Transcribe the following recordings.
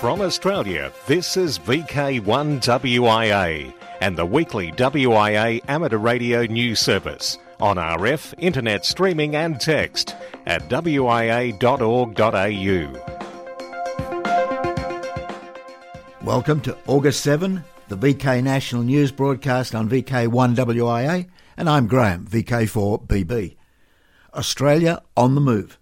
From Australia, this is VK1WIA and the weekly WIA amateur radio news service on RF, internet streaming and text at wia.org.au. Welcome to August 7, the VK National News broadcast on VK1WIA, and I'm Graham, VK4BB. Australia on the move.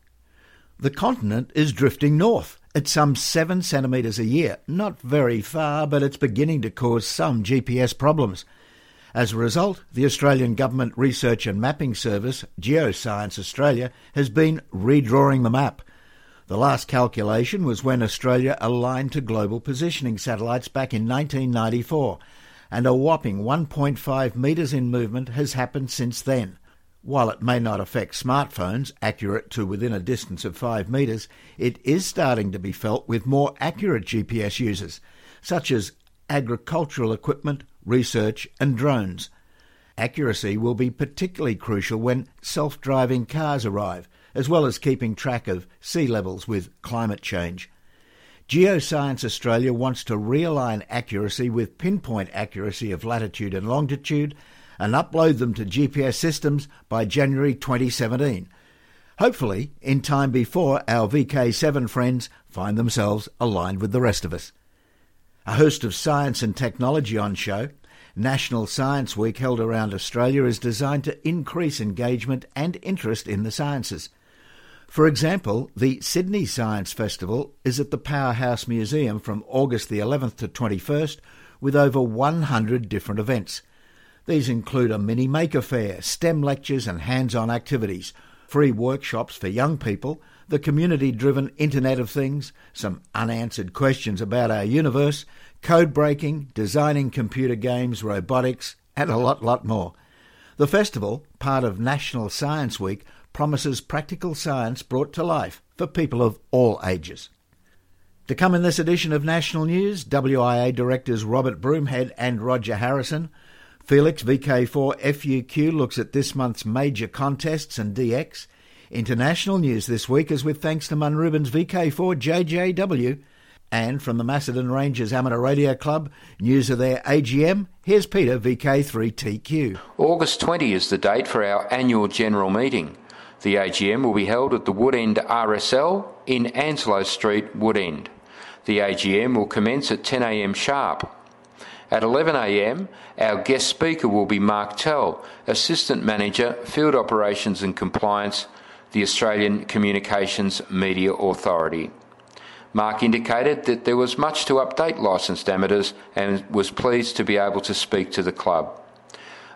The continent is drifting north at some 7 centimetres a year. Not very far, but it's beginning to cause some GPS problems. As a result, the Australian Government Research and Mapping Service, Geoscience Australia, has been redrawing the map. The last calculation was when Australia aligned to global positioning satellites back in 1994, and a whopping 1.5 metres in movement has happened since then. While it may not affect smartphones, accurate to within a distance of 5 metres, it is starting to be felt with more accurate GPS users, such as agricultural equipment, research, and drones. Accuracy will be particularly crucial when self driving cars arrive, as well as keeping track of sea levels with climate change. Geoscience Australia wants to realign accuracy with pinpoint accuracy of latitude and longitude and upload them to GPS systems by January 2017. Hopefully, in time before our VK7 friends find themselves aligned with the rest of us. A host of science and technology on show. National Science Week held around Australia is designed to increase engagement and interest in the sciences. For example, the Sydney Science Festival is at the Powerhouse Museum from August the 11th to 21st with over 100 different events. These include a mini maker fair, STEM lectures and hands-on activities, free workshops for young people, the community-driven Internet of Things, some unanswered questions about our universe, code breaking, designing computer games, robotics, and a lot, lot more. The festival, part of National Science Week, promises practical science brought to life for people of all ages. To come in this edition of National News, WIA directors Robert Broomhead and Roger Harrison Felix VK4 FUQ looks at this month's major contests and DX. International news this week is with thanks to Munrubin's VK4 JJW. And from the Macedon Ranges Amateur Radio Club, news of their AGM, here's Peter VK3TQ. August 20 is the date for our annual general meeting. The AGM will be held at the Woodend RSL in Anslow Street, Woodend. The AGM will commence at 10am sharp. At 11am, our guest speaker will be Mark Tell, Assistant Manager, Field Operations and Compliance, the Australian Communications Media Authority. Mark indicated that there was much to update licensed amateurs and was pleased to be able to speak to the club.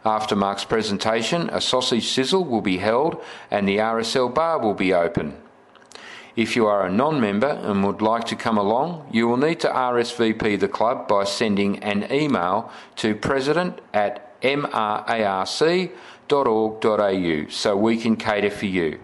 After Mark's presentation, a sausage sizzle will be held and the RSL bar will be open. If you are a non member and would like to come along, you will need to RSVP the club by sending an email to president at mrarc.org.au so we can cater for you.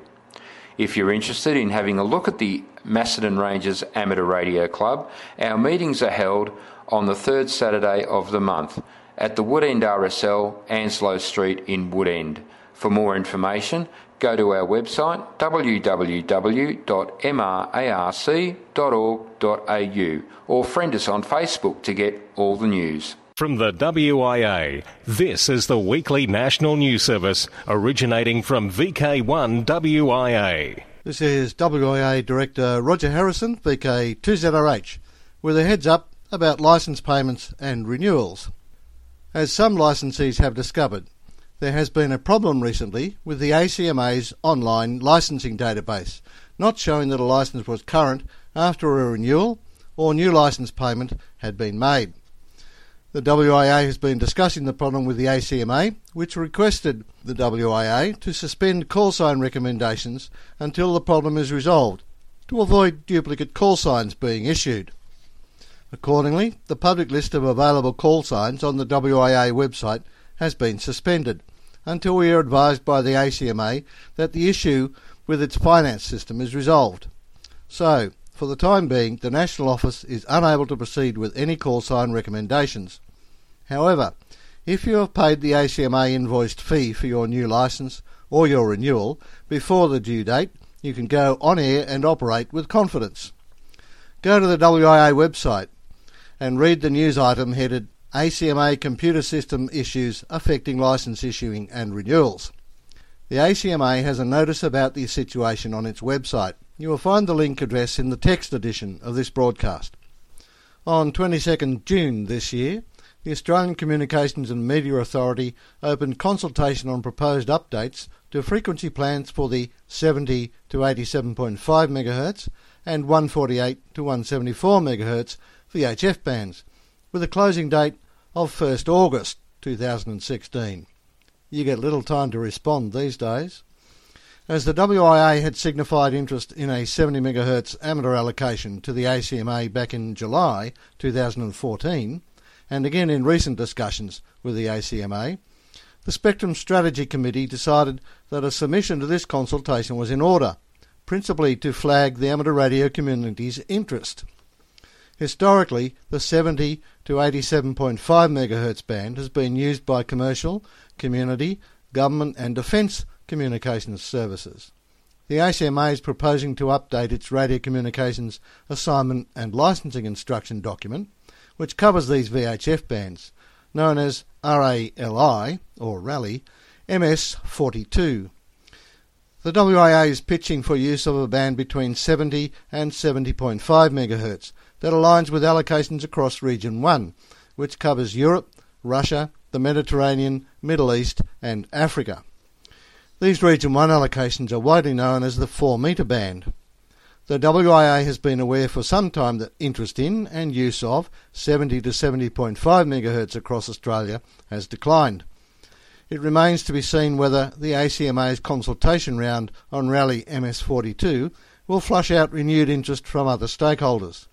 If you're interested in having a look at the Macedon Ranges Amateur Radio Club, our meetings are held on the third Saturday of the month at the Woodend RSL, Anslow Street in Woodend. For more information, go to our website www.mrarc.org.au or friend us on Facebook to get all the news. From the WIA, this is the weekly national news service originating from VK1 WIA. This is WIA Director Roger Harrison, VK2ZRH, with a heads up about licence payments and renewals. As some licensees have discovered, there has been a problem recently with the ACMA's online licensing database, not showing that a license was current after a renewal or new license payment had been made. The WIA has been discussing the problem with the ACMA, which requested the WIA to suspend call sign recommendations until the problem is resolved, to avoid duplicate call signs being issued. Accordingly, the public list of available call signs on the WIA website has been suspended until we are advised by the ACMA that the issue with its finance system is resolved. So, for the time being, the National Office is unable to proceed with any call sign recommendations. However, If you have paid the ACMA invoiced fee for your new licence or your renewal before the due date, you can go on air and operate with confidence. Go to the WIA website and read the news item headed ACMA Computer System Issues Affecting Licence Issuing and Renewals. The ACMA has a notice about the situation on its website. You will find the link address in the text edition of this broadcast. On 22nd June this year, the Australian Communications and Media Authority opened consultation on proposed updates to frequency plans for the 70 to 87.5 MHz and 148 to 174 MHz VHF bands, with a closing date of 1st August 2016. You get little time to respond these days. As the WIA had signified interest in a 70 MHz amateur allocation to the ACMA back in July 2014, and again in recent discussions with the ACMA, the Spectrum Strategy Committee decided that a submission to this consultation was in order, principally to flag the amateur radio community's interest. Historically, the 70 to 87.5 MHz band has been used by commercial, community, government and defence communications services. The ACMA is proposing to update its radio communications assignment and licensing instruction document, which covers these VHF bands, known as RALI, or Rally, MS42. The WIA is pitching for use of a band between 70 and 70.5 MHz that aligns with allocations across Region 1, which covers Europe, Russia, the Mediterranean, Middle East, and Africa. These Region 1 allocations are widely known as the 4 metre band. The WIA has been aware for some time that interest in and use of 70 to 70.5 MHz across Australia has declined. It remains to be seen whether the ACMA's consultation round on Rally MS42 will flush out renewed interest from other stakeholders.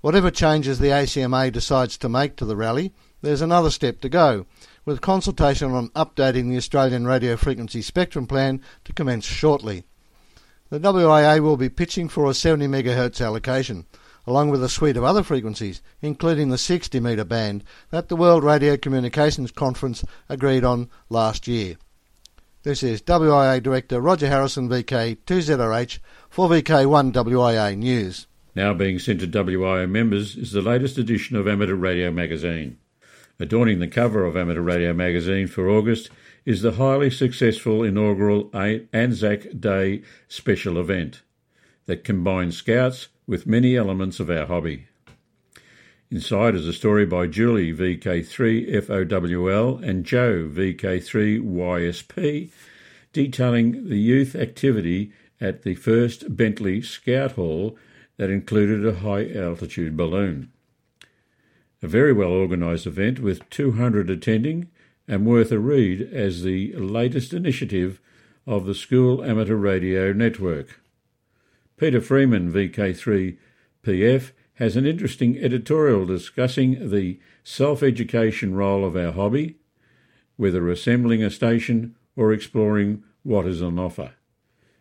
Whatever changes the ACMA decides to make to the rally, there's another step to go, with consultation on updating the Australian radio frequency spectrum plan to commence shortly. The WIA will be pitching for a 70 MHz allocation, along with a suite of other frequencies, including the 60 metre band that the World Radio Communications Conference agreed on last year. This is WIA Director Roger Harrison, VK2ZRH, for VK1WIA News. Now being sent to WIA members is the latest edition of Amateur Radio Magazine. Adorning the cover of Amateur Radio magazine for August is the highly successful inaugural Anzac Day special event that combines scouts with many elements of our hobby. Inside is a story by Julie VK3FOWL and Joe VK3YSP detailing the youth activity at the first Bentleigh Scout Hall that included a high altitude balloon. A very well organised event with 200 attending and worth a read as the latest initiative of the School Amateur Radio Network. Peter Freeman, VK3PF, has an interesting editorial discussing the self education role of our hobby, whether assembling a station or exploring what is on offer.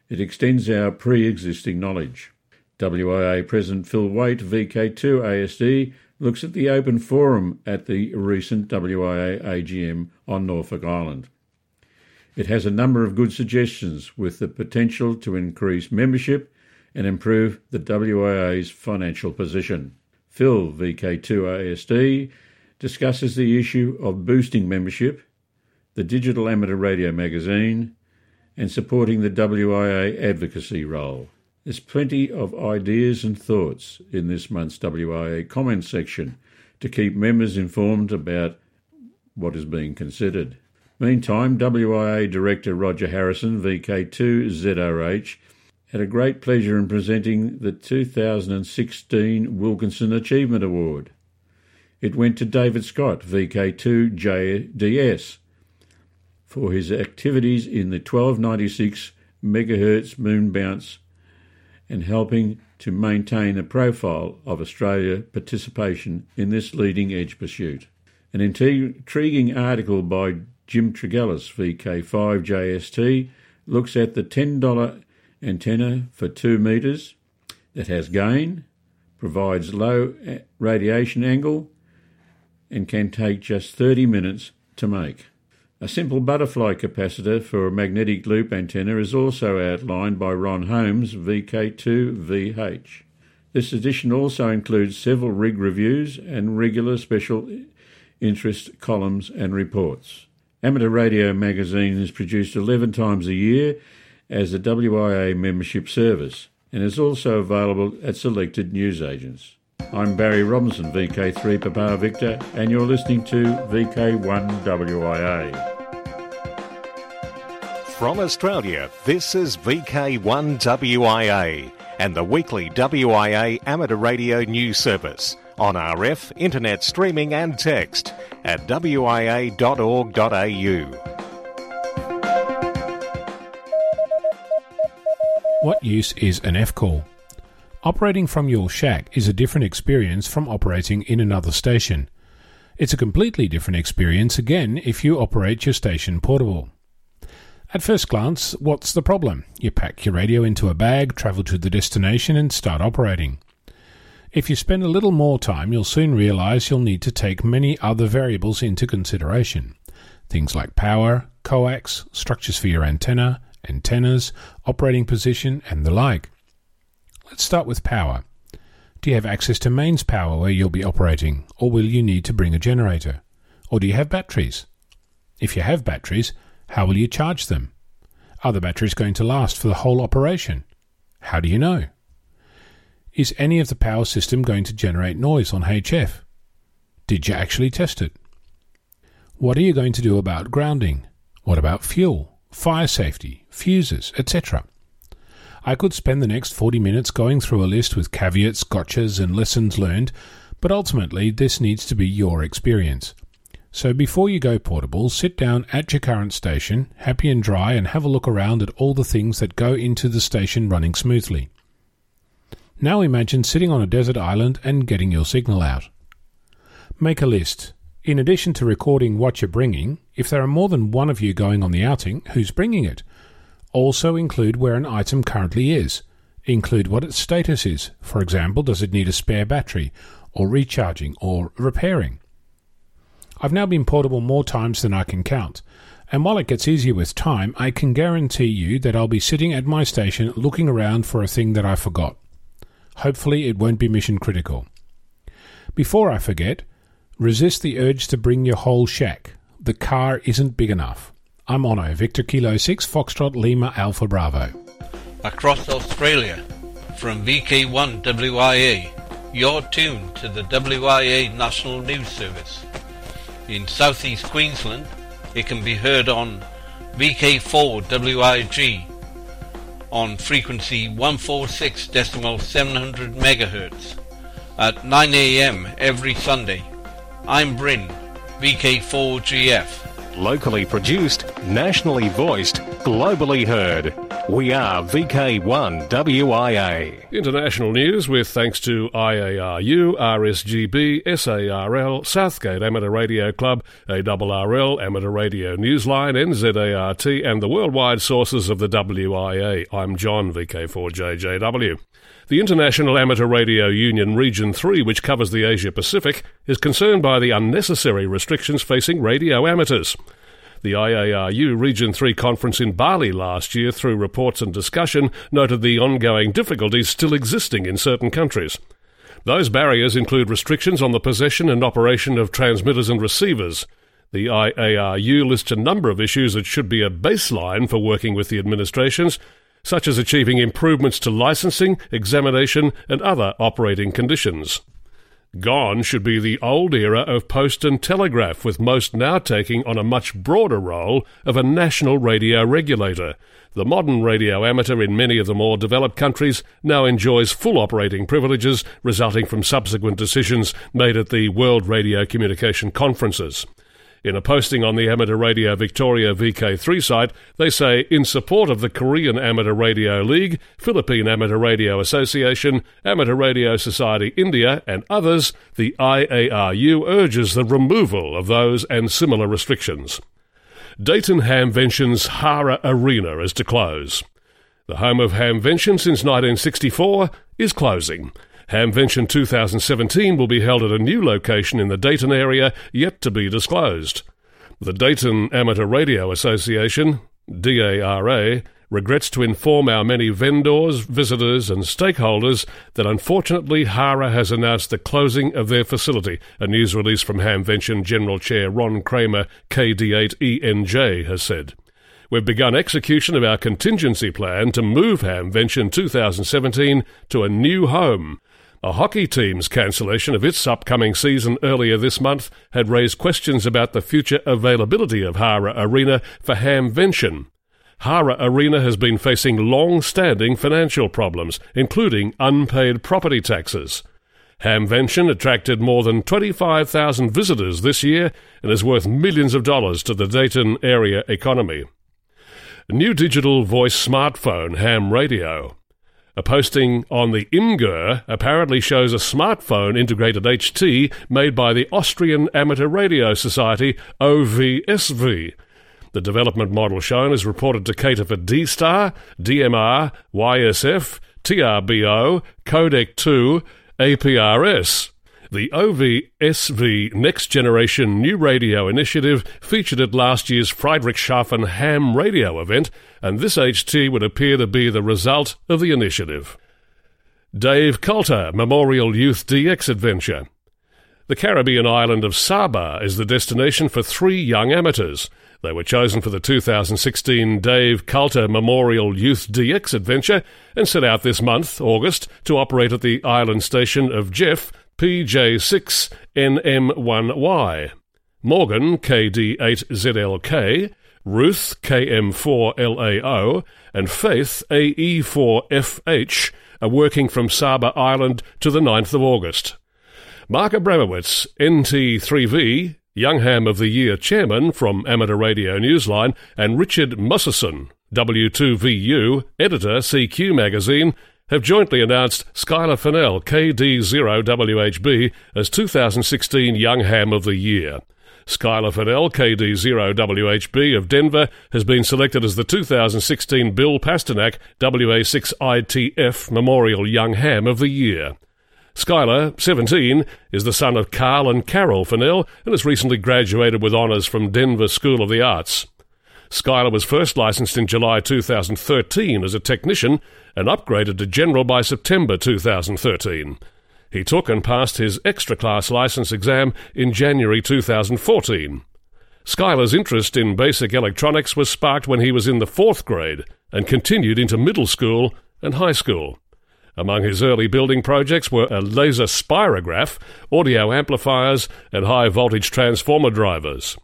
It extends our pre existing knowledge. WIA President Phil Wait, VK2 ASD, looks at the open forum at the recent WIA AGM on Norfolk Island. It has a number of good suggestions with the potential to increase membership and improve the WIA's financial position. Phil, VK2ASD, discusses the issue of boosting membership, the Digital Amateur Radio magazine, and supporting the WIA advocacy role. There's plenty of ideas and thoughts in this month's WIA comments section to keep members informed about what is being considered. Meantime, WIA Director Roger Harrison, VK2ZRH, had a great pleasure in presenting the 2016 Wilkinson Achievement Award. It went to David Scott, VK2JDS, for his activities in the 1296 MHz moon bounce and helping to maintain a profile of Australia participation in this leading edge pursuit. An intriguing article by Jim Tregellas, VK5JST, looks at the $10 antenna for 2 metres that has gain, provides low eh, radiation angle, and can take just 30 minutes to make. A simple butterfly capacitor for a magnetic loop antenna is also outlined by Ron Holmes, VK2VH. This edition also includes several rig reviews and regular special interest columns and reports. Amateur Radio magazine is produced 11 times a year as a WIA membership service and is also available at selected newsagents. I'm Barry Robinson, VK3 Papa Victor, and you're listening to VK1WIA. From Australia, this is VK1WIA and the weekly WIA amateur radio news service on RF, internet streaming and text at wia.org.au. What use is an F call? Operating from your shack is a different experience from operating in another station. It's a completely different experience again if you operate your station portable. At first glance, what's the problem? You pack your radio into a bag, travel to the destination, and start operating. If you spend a little more time, you'll soon realize you'll need to take many other variables into consideration. Things like power, coax, structures for your antenna, antennas, operating position, and the like. Let's start with power. Do you have access to mains power where you'll be operating, or will you need to bring a generator? Or do you have batteries? If you have batteries, how will you charge them? Are the batteries going to last for the whole operation? How do you know? Is any of the power system going to generate noise on HF? Did you actually test it? What are you going to do about grounding? What about fuel, fire safety, fuses, etc.? I could spend the next 40 minutes going through a list with caveats, gotchas, and lessons learned, but ultimately this needs to be your experience. So before you go portable, sit down at your current station, happy and dry, and have a look around at all the things that go into the station running smoothly. Now imagine sitting on a desert island and getting your signal out. Make a list. In addition to recording what you're bringing, if there are more than one of you going on the outing, who's bringing it? Also include where an item currently is. Include what its status is. For example, does it need a spare battery, or recharging, or repairing? I've now been portable more times than I can count, and while it gets easier with time, I can guarantee you that I'll be sitting at my station looking around for a thing that I forgot. Hopefully, it won't be mission critical. Before I forget, resist the urge to bring your whole shack. The car isn't big enough. I'm Onno, Victor Kilo 6, Foxtrot Lima Alpha Bravo. Across Australia, from VK1WIA, you're tuned to the WIA National News Service. In southeast Queensland, it can be heard on VK4WIG on frequency 146.700 MHz at 9 a.m. every Sunday. I'm Bryn, VK4GF. Locally produced, nationally voiced, globally heard. We are VK1WIA. International news with thanks to IARU, RSGB, SARL, Southgate Amateur Radio Club, ARRL, Amateur Radio Newsline, NZART, and the worldwide sources of the WIA. I'm John, VK4JJW. The International Amateur Radio Union Region 3, which covers the Asia Pacific, is concerned by the unnecessary restrictions facing radio amateurs. The IARU Region 3 conference in Bali last year, through reports and discussion, noted the ongoing difficulties still existing in certain countries. Those barriers include restrictions on the possession and operation of transmitters and receivers. The IARU lists a number of issues that should be a baseline for working with the administrations, such as achieving improvements to licensing, examination, and other operating conditions. Gone should be the old era of post and telegraph, with most now taking on a much broader role of a national radio regulator. The modern radio amateur in many of the more developed countries now enjoys full operating privileges resulting from subsequent decisions made at the World Radio Communication Conferences. In a posting on the Amateur Radio Victoria VK3 site, they say, in support of the Korean Amateur Radio League, Philippine Amateur Radio Association, Amateur Radio Society India, and others, the IARU urges the removal of those and similar restrictions. Dayton Hamvention's Hara Arena is to close. The home of Hamvention since 1964 is closing. Hamvention 2017 will be held at a new location in the Dayton area yet to be disclosed. The Dayton Amateur Radio Association, DARA, regrets to inform our many vendors, visitors, and stakeholders that unfortunately HARA has announced the closing of their facility. A news release from Hamvention General Chair Ron Kramer, KD8ENJ, has said. We've begun execution of our contingency plan to move Hamvention 2017 to a new home. A hockey team's cancellation of its upcoming season earlier this month had raised questions about the future availability of Hara Arena for Hamvention. Hara Arena has been facing long standing financial problems, including unpaid property taxes. Hamvention attracted more than 25,000 visitors this year and is worth millions of dollars to the Dayton area economy. New digital voice smartphone ham radio. A posting on the Imgur apparently shows a smartphone integrated HT made by the Austrian Amateur Radio Society, OVSV. The development model shown is reported to cater for D-Star, DMR, YSF, TRBO, Codec 2, APRS. The OVSV Next Generation New Radio Initiative featured at last year's Friedrichshafen Ham Radio event, and this HT would appear to be the result of the initiative. Dave Kalter Memorial Youth DX Adventure. The Caribbean island of Saba is the destination for three young amateurs. They were chosen for the 2016 Dave Kalter Memorial Youth DX adventure and set out this month, August, to operate at the island station of Jeff PJ6NM1Y. Morgan KD8ZLK, Ruth KM4LAO, and Faith AE4FH are working from Saba Island to the 9th of August. Mark Abramowitz, NT3V, Young Ham of the Year chairman from Amateur Radio Newsline, and Richard Moseson, W2VU, editor, CQ Magazine, have jointly announced Skylar Fennell, KD0WHB, as 2016 Young Ham of the Year. Skylar Fennell, KD0WHB of Denver, has been selected as the 2016 Bill Pasternak WA6ITF Memorial Young Ham of the Year. Skylar, 17, is the son of Carl and Carol Fennell and has recently graduated with honours from Denver School of the Arts. Skylar was first licensed in July 2013 as a technician and upgraded to general by September 2013. He took and passed his extra class license exam in January 2014. Skylar's interest in basic electronics was sparked when he was in the fourth grade and continued into middle school and high school. Among his early building projects were a laser spirograph, audio amplifiers, and high voltage transformer drivers.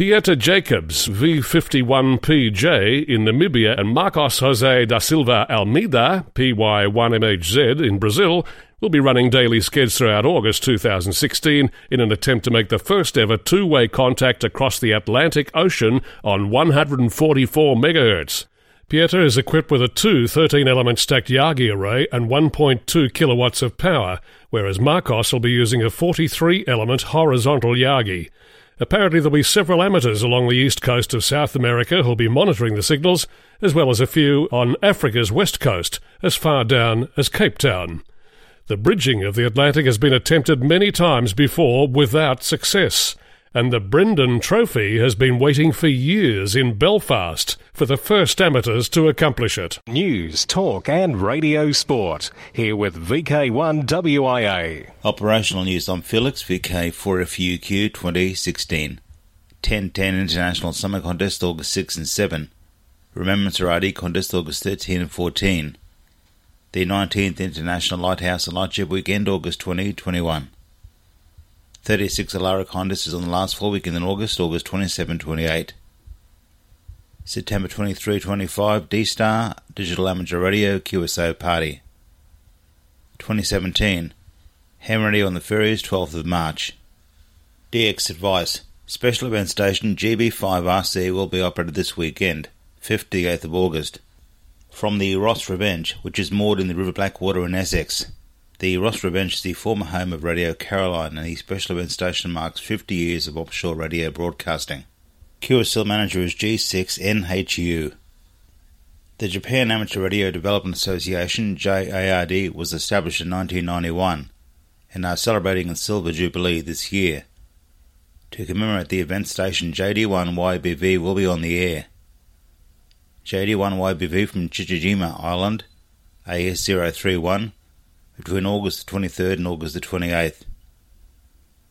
Pieter Jacobs, V51PJ in Namibia, and Marcos Jose da Silva Almeida, PY1MHZ in Brazil, will be running daily skeds throughout August 2016 in an attempt to make the first ever two way contact across the Atlantic Ocean on 144 MHz. Pieter is equipped with a two 13 element stacked Yagi array and 1.2 kilowatts of power, whereas Marcos will be using a 43 element horizontal Yagi. Apparently, there'll be several amateurs along the east coast of South America who'll be monitoring the signals, as well as a few on Africa's west coast, as far down as Cape Town. The bridging of the Atlantic has been attempted many times before without success and the Brendan Trophy has been waiting for years in Belfast for the first amateurs to accomplish it. News, talk, and radio sport. Here with VK1WIA. Operational news. I'm Felix, VK4FUQ 2016. 1010 International Summer Contest August 6 and 7. Remembrance Radi Contest August 13 and 14. The 19th International Lighthouse and Lightship Weekend August 2021. 36 Alara is on the last full weekend in August, August 27 28. September 23 25, D Star, Digital Amateur Radio, QSO Party. 2017, Ham Radio on the Ferries, 12th of March. DX Advice Special Event Station GB5RC will be operated this weekend, 58th of August, from the Ross Revenge, which is moored in the River Blackwater in Essex. The Ross Revenge is the former home of Radio Caroline, and the special event station marks 50 years of offshore radio broadcasting. QSL manager is G6NHU. The Japan Amateur Radio Development Association, JARD, was established in 1991 and are celebrating a silver jubilee this year. To commemorate the event, station JD1YBV will be on the air. JD1YBV from Chichijima Island, AS031, between August the 23rd and August the 28th.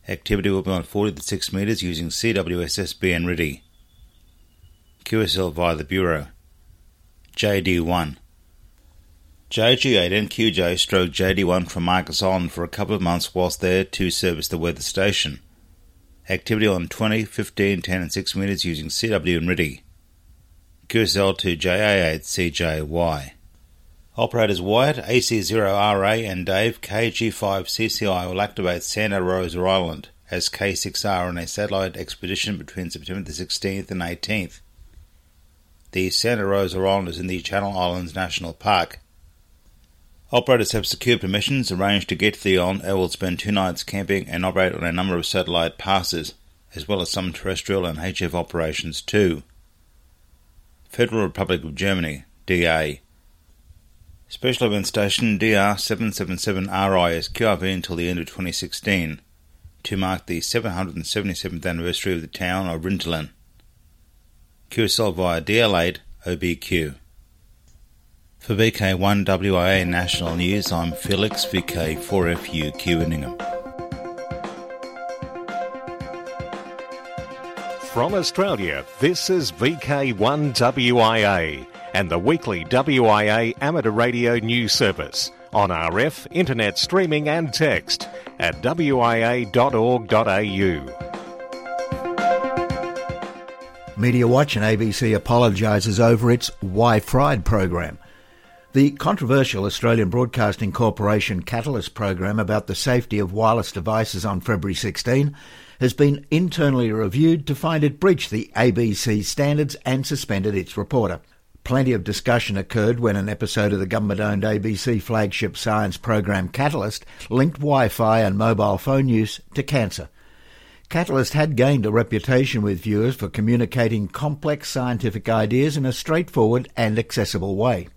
Activity will be on 40 to 6 metres using CWSSB and RTTY. QSL via the Bureau. JD1. JG8 and QJ stroke JD1 from Marcus for a couple of months whilst there to service the weather station. Activity on 20, 15, 10 and 6 metres using CW and RTTY. QSL to JA8CJY. Operators Wyatt, AC0RA and Dave, KG5CCI will activate Santa Rosa Island as K6R on a satellite expedition between September the 16th and 18th. The Santa Rosa Island is in the Channel Islands National Park. Operators have secured permissions, arranged to get to the island, and will spend two nights camping and operate on a number of satellite passes, as well as some terrestrial and HF operations too. Federal Republic of Germany, DA. Special Event Station DR777RI is QRV until the end of 2016 to mark the 777th anniversary of the town of Rinteln. QSL via DL8 OBQ. For VK1WIA National News, I'm Felix VK4FU Q From Australia, this is VK1WIA and the weekly WIA amateur radio news service on RF, internet streaming and text at wia.org.au. Media Watch and ABC apologises over its Why Fried program. The controversial Australian Broadcasting Corporation Catalyst program about the safety of wireless devices on February 16 has been internally reviewed to find it breached the ABC standards and suspended its reporter. Plenty of discussion occurred when an episode of the government owned ABC flagship science program Catalyst linked Wi Fi and mobile phone use to cancer. Catalyst had gained a reputation with viewers for communicating complex scientific ideas in a straightforward and accessible way.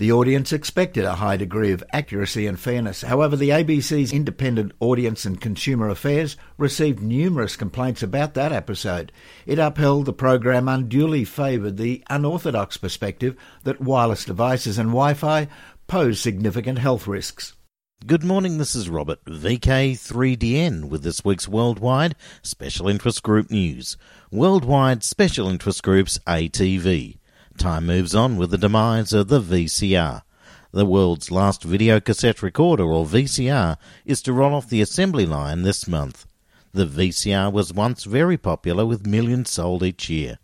The audience expected a high degree of accuracy and fairness. However, the ABC's Independent Audience and Consumer Affairs received numerous complaints about that episode. It upheld the program unduly favoured the unorthodox perspective that wireless devices and Wi Fi pose significant health risks. Good morning, this is Robert, VK3DN, with this week's Worldwide Special Interest Group News. Worldwide Special Interest Groups ATV. Time moves on with the demise of the VCR. The world's last video cassette recorder, or VCR, is to roll off the assembly line this month. The VCR was once very popular with millions sold each year.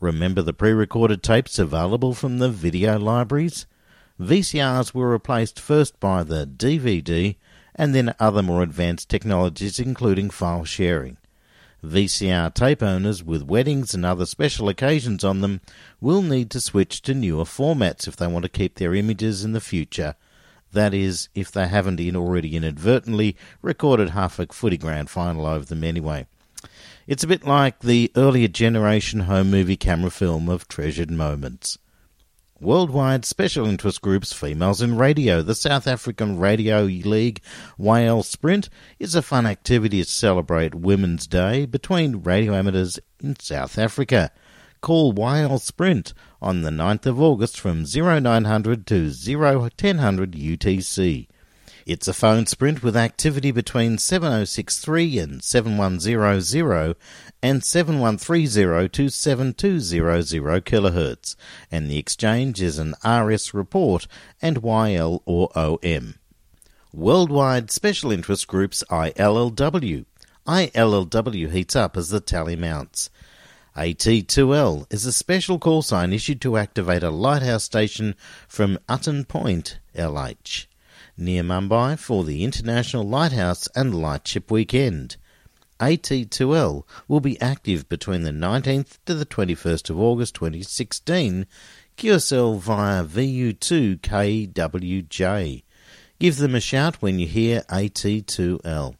Remember the pre recorded tapes available from the video libraries? VCRs were replaced first by the DVD and then other more advanced technologies, including file sharing. VCR tape owners with weddings and other special occasions on them will need to switch to newer formats if they want to keep their images in the future. That is, if they haven't in already inadvertently recorded half a footy grand final over them anyway. It's a bit like the earlier generation home movie camera film of treasured moments. Worldwide Special Interest Groups Females in Radio, the South African Radio League YL Sprint, is a fun activity to celebrate Women's Day between radio amateurs in South Africa. Call YL Sprint on the 9th of August from 0900 to 01000 UTC. It's a phone sprint with activity between 7063 and 7100 and 7130 to 7200 kHz, and the exchange is an RS report and YL or OM. Worldwide Special Interest Groups ILLW. ILLW heats up as the tally mounts. AT2L is a special call sign issued to activate a lighthouse station from Uttan Point, LH near Mumbai for the International Lighthouse and Lightship Weekend. AT2L will be active between the 19th to the 21st of August 2016. QSL via VU2KWJ. Give them a shout when you hear AT2L.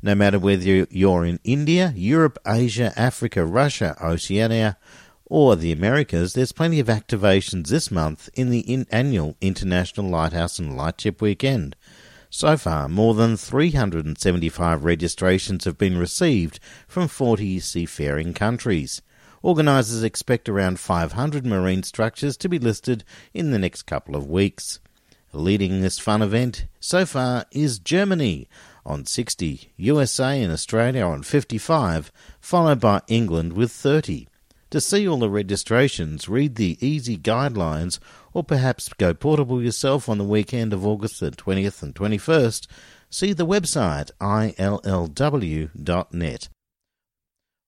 No matter whether you're in India, Europe, Asia, Africa, Russia, Oceania, or the Americas, there's plenty of activations this month in the in- annual International Lighthouse and Lightship Weekend. So far, more than 375 registrations have been received from 40 seafaring countries. Organisers expect around 500 marine structures to be listed in the next couple of weeks. Leading this fun event so far is Germany on 60, USA and Australia on 55, followed by England with 30. To see all the registrations, read the easy guidelines or perhaps go portable yourself on the weekend of August the 20th and 21st. See the website illw.net.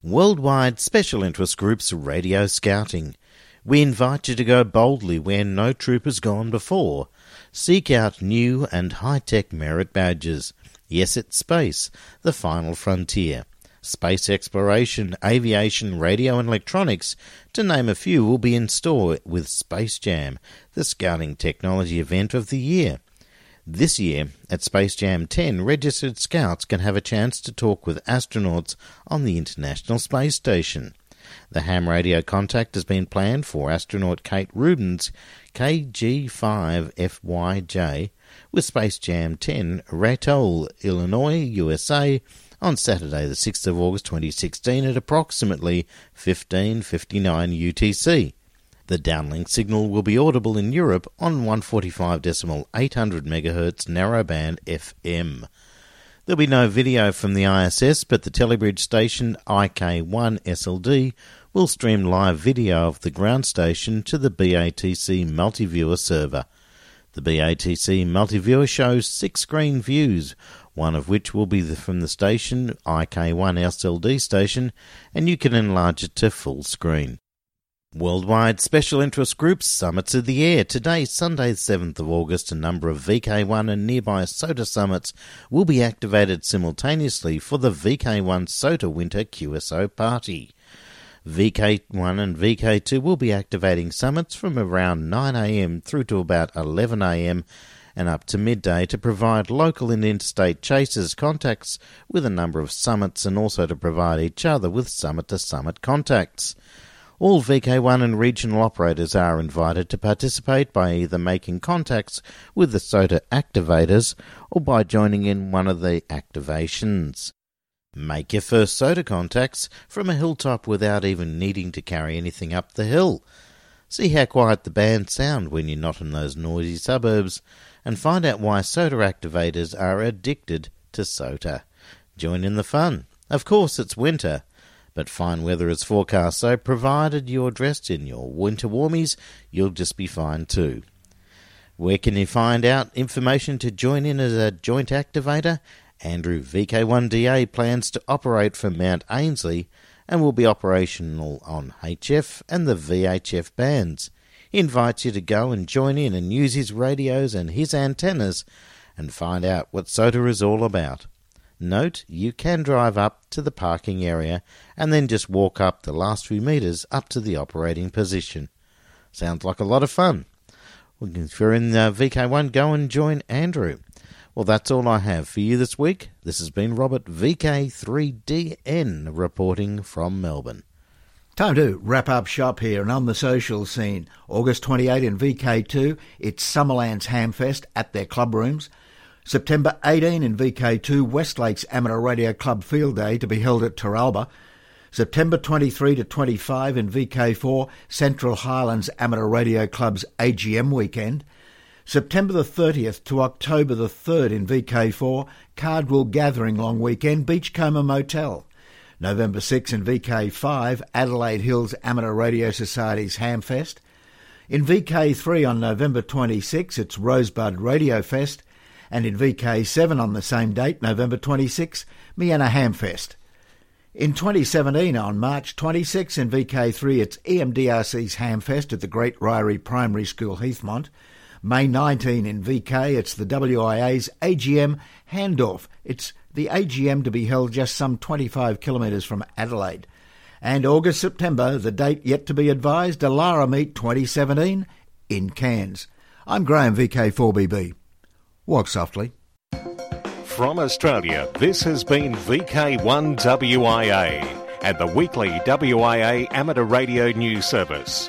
Worldwide Special Interest Groups Radio Scouting. We invite you to go boldly where no troop has gone before. Seek out new and high-tech merit badges. Yes, it's space, the final frontier. Space exploration, aviation, radio and electronics, to name a few, will be in store with Space Jam, the scouting technology event of the year. This year, at Space Jam 10, registered scouts can have a chance to talk with astronauts on the International Space Station. The ham radio contact has been planned for astronaut Kate Rubins, KG5FYJ, with Space Jam 10, Rantoul, Illinois, USA, on Saturday, the 6th of August 2016 at approximately 15:59 UTC. The downlink signal will be audible in Europe on 145.800 MHz narrowband FM. There'll be no video from the ISS, but the Telebridge station IK1SLD will stream live video of the ground station to the BATC Multiviewer server. The BATC Multiviewer shows six screen views, one of which will be from the station IK1SLD station, and you can enlarge it to full screen. Worldwide Special Interest Groups Summits of the Air. Today, Sunday, 7th of August, a number of VK1 and nearby SOTA summits will be activated simultaneously for the VK1 SOTA Winter QSO Party. VK1 and VK2 will be activating summits from around 9am through to about 11am and up to midday to provide local and interstate chasers contacts with a number of summits and also to provide each other with summit to summit contacts. All VK1 and regional operators are invited to participate by either making contacts with the SOTA activators or by joining in one of the activations. Make your first SOTA contacts from a hilltop without even needing to carry anything up the hill. See how quiet the bands sound when you're not in those noisy suburbs, and find out why SOTA activators are addicted to SOTA. Join in the fun. Of course, it's winter, but fine weather is forecast, so provided you're dressed in your winter warmies, you'll just be fine too. Where can you find out information to join in as a joint activator? Andrew VK1DA plans to operate from Mount Ainslie and will be operational on HF and the VHF bands. He invites you to go and join in and use his radios and his antennas and find out what SOTA is all about. Note you can drive up to the parking area and then just walk up the last few metres up to the operating position. Sounds like a lot of fun. If you're in uh, VK1, go and join Andrew. Well, that's all I have for you this week. This has been Robert VK3DN reporting from Melbourne. Time to wrap up shop here and on the social scene. August 28 in VK2, it's Summerlands Hamfest at their club rooms. September 18 in VK2, Westlakes Amateur Radio Club Field Day to be held at Teralba. September 23 to 25 in VK4, Central Highlands Amateur Radio Club's AGM weekend. September the 30th to October the 3rd in VK4, Cardwell Gathering Long Weekend, Beachcomber Motel. November 6 in VK5, Adelaide Hills Amateur Radio Society's Hamfest. In VK3 on November 26, it's Rosebud Radio Fest and in VK7 on the same date, November 26, Miena Hamfest. In 2017, on March 26 in VK3, it's EMDRC's Hamfest at the Great Ryrie Primary School, Heathmont. May 19 in VK, it's the WIA's AGM Handoff. It's the AGM to be held just some 25 kilometres from Adelaide. And August September, the date yet to be advised, Alara Meet 2017 in Cairns. I'm Graham, VK4BB. Walk softly. From Australia, this has been VK1WIA and the weekly WIA amateur radio news service.